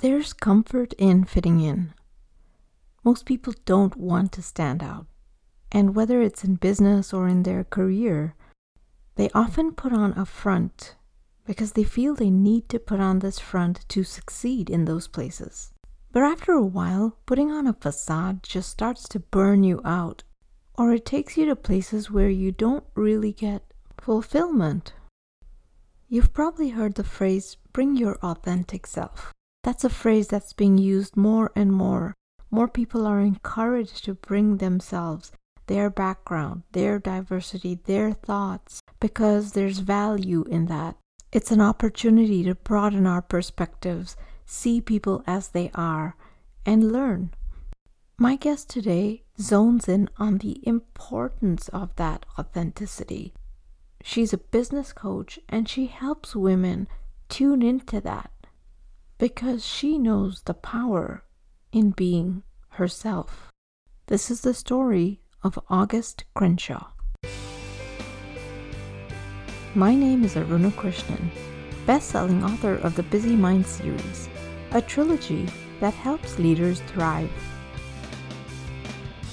There's comfort in fitting in. Most people don't want to stand out. And whether it's in business or in their career, they often put on a front because they feel they need to put on this front to succeed in those places. But after a while, putting on a facade just starts to burn you out, or it takes you to places where you don't really get fulfillment. You've probably heard the phrase, bring your authentic self. That's a phrase that's being used more and more. More people are encouraged to bring themselves, their background, their diversity, their thoughts, because there's value in that. It's an opportunity to broaden our perspectives, see people as they are, and learn. My guest today zones in on the importance of that authenticity. She's a business coach and she helps women tune into that because she knows the power in being herself. This is the story of August Crenshaw. My name is Aruna Krishnan, best-selling author of the Busy Mind series, a trilogy that helps leaders thrive.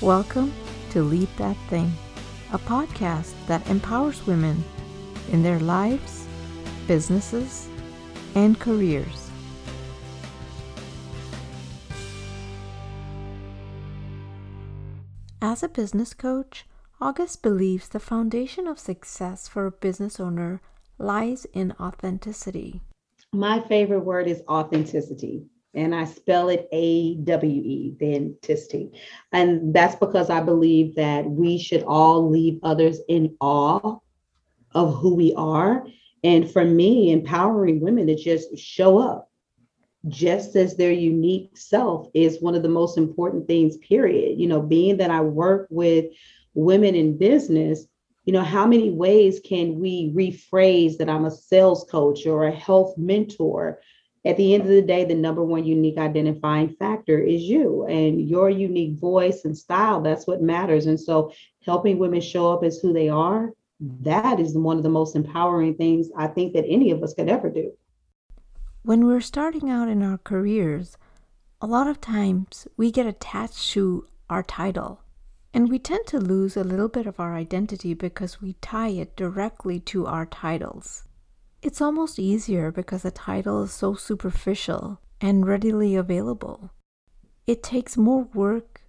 Welcome to Lead That Thing, a podcast that empowers women in their lives, businesses, and careers. As a business coach, August believes the foundation of success for a business owner lies in authenticity. My favorite word is authenticity, and I spell it A W E, authenticity. And that's because I believe that we should all leave others in awe of who we are. And for me, empowering women to just show up just as their unique self is one of the most important things, period. You know, being that I work with women in business, you know, how many ways can we rephrase that I'm a sales coach or a health mentor? At the end of the day, the number one unique identifying factor is you and your unique voice and style. That's what matters. And so, helping women show up as who they are, that is one of the most empowering things I think that any of us could ever do. When we're starting out in our careers, a lot of times we get attached to our title. And we tend to lose a little bit of our identity because we tie it directly to our titles. It's almost easier because the title is so superficial and readily available. It takes more work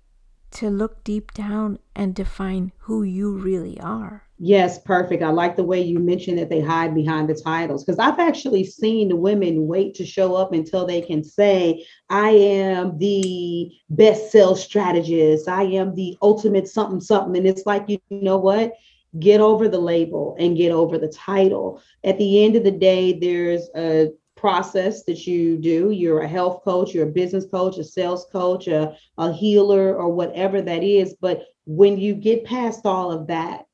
to look deep down and define who you really are. Yes, perfect. I like the way you mentioned that they hide behind the titles because I've actually seen the women wait to show up until they can say, I am the best sales strategist. I am the ultimate something, something. And it's like, you know what? Get over the label and get over the title. At the end of the day, there's a process that you do. You're a health coach, you're a business coach, a sales coach, a, a healer, or whatever that is. But when you get past all of that,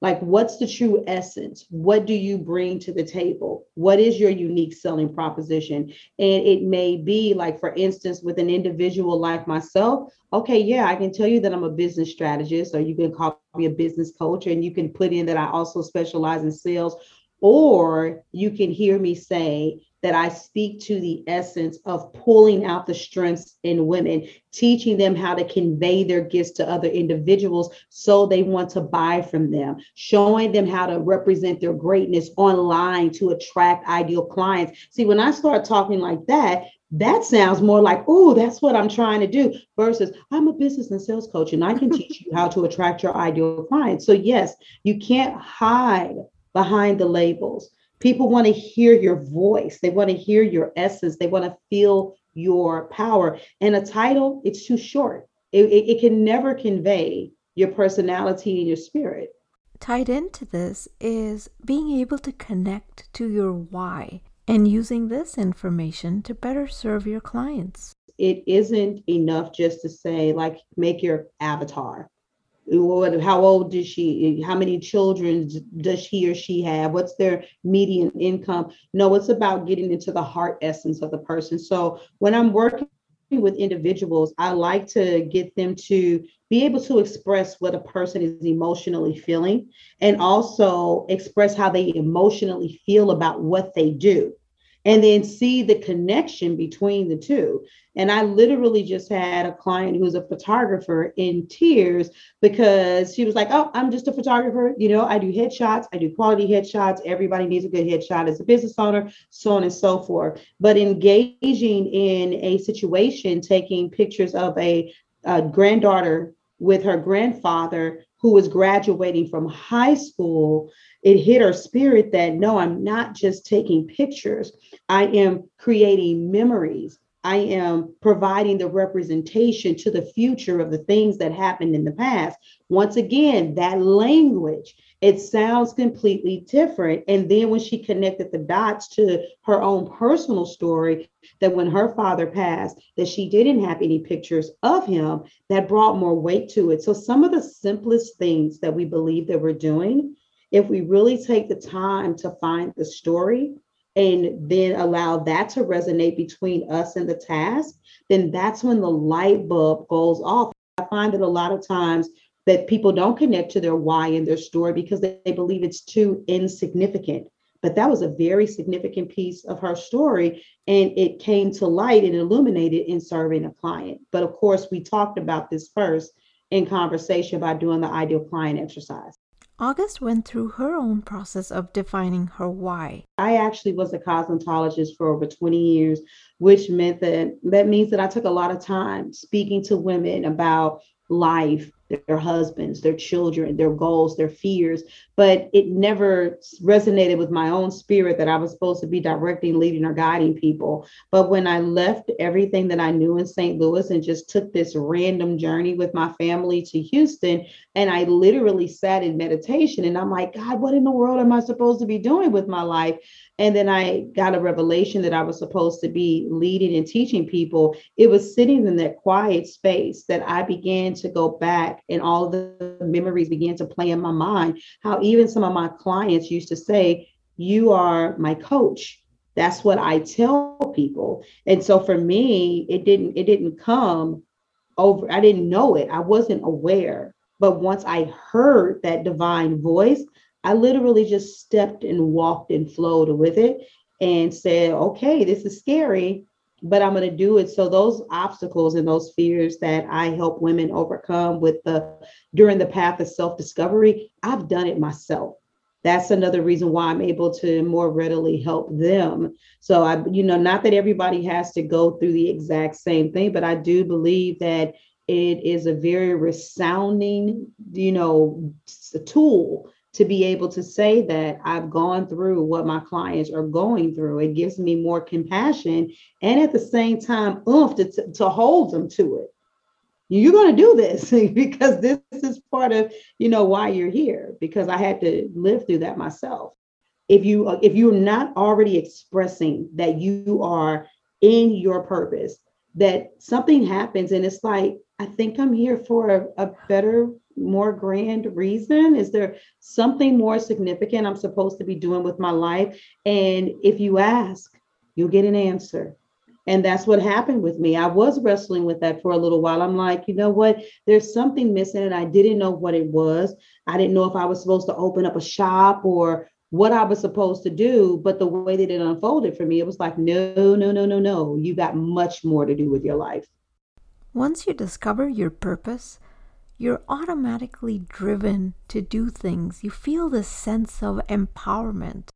like what's the true essence? What do you bring to the table? What is your unique selling proposition? And it may be like for instance with an individual like myself okay yeah i can tell you that i'm a business strategist or you can call me a business coach and you can put in that i also specialize in sales or you can hear me say that I speak to the essence of pulling out the strengths in women, teaching them how to convey their gifts to other individuals so they want to buy from them, showing them how to represent their greatness online to attract ideal clients. See, when I start talking like that, that sounds more like, oh, that's what I'm trying to do, versus I'm a business and sales coach and I can teach you how to attract your ideal clients. So, yes, you can't hide behind the labels. People want to hear your voice. They want to hear your essence. They want to feel your power. And a title, it's too short. It, it, it can never convey your personality and your spirit. Tied into this is being able to connect to your why and using this information to better serve your clients. It isn't enough just to say, like, make your avatar what how old is she how many children does he or she have? What's their median income? No it's about getting into the heart essence of the person. So when i'm working with individuals i like to get them to be able to express what a person is emotionally feeling and also express how they emotionally feel about what they do and then see the connection between the two. And I literally just had a client who's a photographer in tears because she was like, Oh, I'm just a photographer. You know, I do headshots, I do quality headshots. Everybody needs a good headshot as a business owner, so on and so forth. But engaging in a situation, taking pictures of a, a granddaughter with her grandfather who was graduating from high school it hit her spirit that no, I'm not just taking pictures, I am creating memories. I am providing the representation to the future of the things that happened in the past. Once again, that language, it sounds completely different. And then when she connected the dots to her own personal story, that when her father passed, that she didn't have any pictures of him, that brought more weight to it. So some of the simplest things that we believe that we're doing if we really take the time to find the story and then allow that to resonate between us and the task, then that's when the light bulb goes off. I find that a lot of times that people don't connect to their why in their story because they, they believe it's too insignificant. But that was a very significant piece of her story. And it came to light and illuminated in serving a client. But of course, we talked about this first in conversation by doing the ideal client exercise. August went through her own process of defining her why. I actually was a cosmetologist for over 20 years, which meant that that means that I took a lot of time speaking to women about life, their husbands, their children, their goals, their fears, but it never resonated with my own spirit that I was supposed to be directing, leading, or guiding people. But when I left everything that I knew in St. Louis and just took this random journey with my family to Houston, and I literally sat in meditation and I'm like, God, what in the world am I supposed to be doing with my life? And then I got a revelation that I was supposed to be leading and teaching people. It was sitting in that quiet space that I began to go back and all the memories began to play in my mind. How even some of my clients used to say, You are my coach. That's what I tell people. And so for me, it didn't, it didn't come over, I didn't know it. I wasn't aware. But once I heard that divine voice, I literally just stepped and walked and flowed with it and said, okay, this is scary, but I'm going to do it. So those obstacles and those fears that I help women overcome with the during the path of self-discovery, I've done it myself. That's another reason why I'm able to more readily help them. So I, you know, not that everybody has to go through the exact same thing, but I do believe that it is a very resounding, you know, tool to be able to say that I've gone through what my clients are going through. It gives me more compassion and at the same time, oomph to, to hold them to it. You're going to do this because this is part of, you know, why you're here because I had to live through that myself. If you if you're not already expressing that you are in your purpose, that something happens and it's like I think I'm here for a, a better more grand reason? Is there something more significant I'm supposed to be doing with my life? And if you ask, you'll get an answer. And that's what happened with me. I was wrestling with that for a little while. I'm like, you know what? There's something missing, and I didn't know what it was. I didn't know if I was supposed to open up a shop or what I was supposed to do. But the way that it unfolded for me, it was like, no, no, no, no, no. You got much more to do with your life. Once you discover your purpose, you're automatically driven to do things. You feel this sense of empowerment.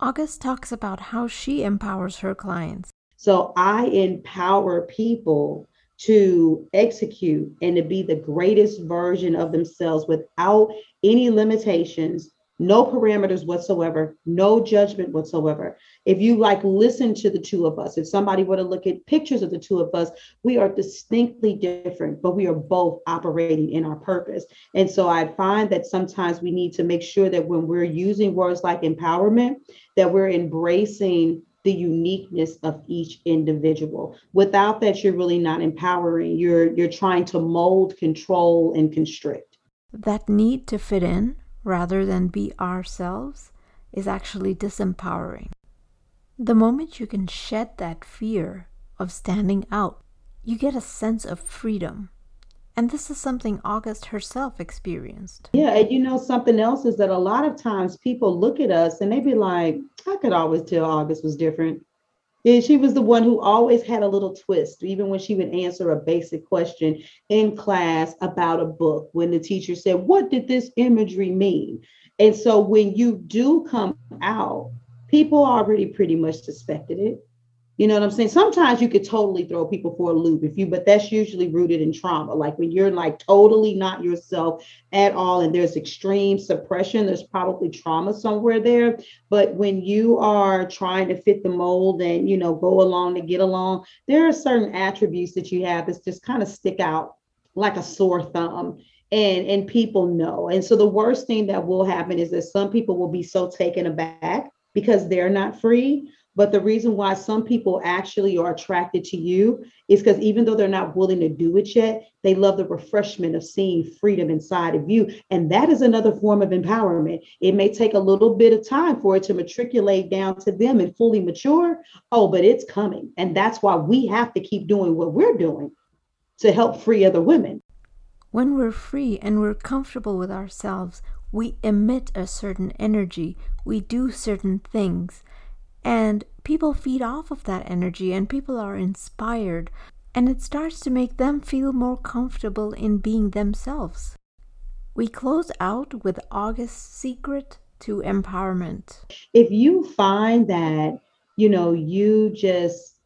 August talks about how she empowers her clients. So I empower people to execute and to be the greatest version of themselves without any limitations no parameters whatsoever, no judgment whatsoever. If you like listen to the two of us, if somebody were to look at pictures of the two of us, we are distinctly different, but we are both operating in our purpose. And so I find that sometimes we need to make sure that when we're using words like empowerment, that we're embracing the uniqueness of each individual. Without that, you're really not empowering. You're you're trying to mold, control, and constrict. That need to fit in rather than be ourselves is actually disempowering. The moment you can shed that fear of standing out, you get a sense of freedom. And this is something August herself experienced. Yeah, and you know, something else is that a lot of times people look at us and they be like, I could always tell August was different. And she was the one who always had a little twist, even when she would answer a basic question in class about a book. When the teacher said, What did this imagery mean? And so when you do come out, people already pretty much suspected it. You know what I'm saying? Sometimes you could totally throw people for a loop if you, but that's usually rooted in trauma. Like when you're like totally not yourself at all and there's extreme suppression, there's probably trauma somewhere there. But when you are trying to fit the mold and, you know, go along to get along, there are certain attributes that you have that just kind of stick out like a sore thumb and and people know and so the worst thing that will happen is that some people will be so taken aback because they're not free but the reason why some people actually are attracted to you is because even though they're not willing to do it yet, they love the refreshment of seeing freedom inside of you. And that is another form of empowerment. It may take a little bit of time for it to matriculate down to them and fully mature. Oh, but it's coming. And that's why we have to keep doing what we're doing to help free other women. When we're free and we're comfortable with ourselves, we emit a certain energy, we do certain things and people feed off of that energy and people are inspired. And it starts to make them feel more comfortable in being themselves. We close out with August's secret to empowerment. If you find that, you know, you just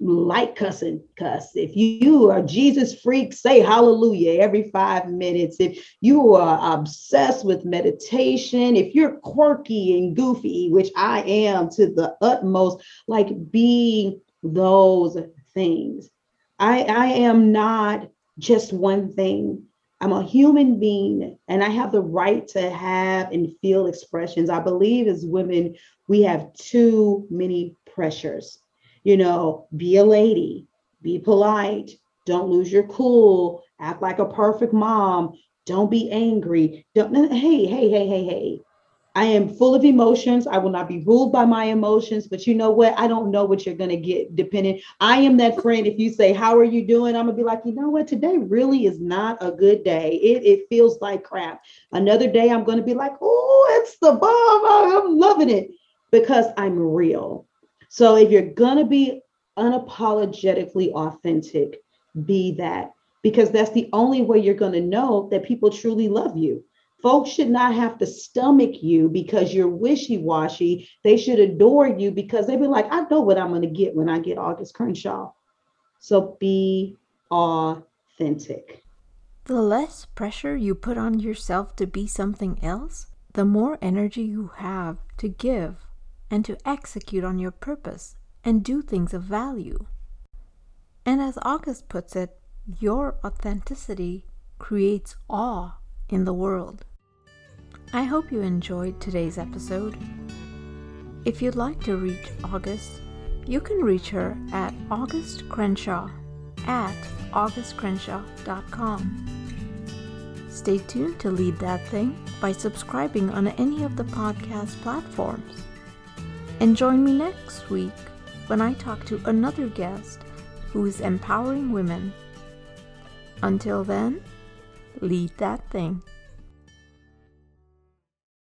like cussing, cuss. If you are Jesus freak, say hallelujah every five minutes. If you are obsessed with meditation, if you're quirky and goofy, which I am to the utmost, like be those things. I, I am not just one thing. I'm a human being and I have the right to have and feel expressions. I believe as women, we have too many pressures you know, be a lady, be polite, don't lose your cool, act like a perfect mom, don't be angry. Don't hey, hey, hey, hey, hey. I am full of emotions. I will not be ruled by my emotions, but you know what? I don't know what you're going to get depending. I am that friend. If you say, How are you doing? I'm going to be like, You know what? Today really is not a good day. It, it feels like crap. Another day, I'm going to be like, Oh, it's the bomb. I'm loving it because I'm real. So if you're going to be unapologetically authentic, be that because that's the only way you're going to know that people truly love you. Folks should not have to stomach you because you're wishy washy. They should adore you because they be like, I know what I'm going to get when I get August Crenshaw. So be authentic. The less pressure you put on yourself to be something else, the more energy you have to give and to execute on your purpose and do things of value. And as August puts it, your authenticity creates awe in the world. I hope you enjoyed today's episode. If you'd like to reach August, you can reach her at August Crenshaw at augustcrenshaw.com. Stay tuned to Lead That Thing by subscribing on any of the podcast platforms. And join me next week when I talk to another guest who is empowering women. Until then, lead that thing.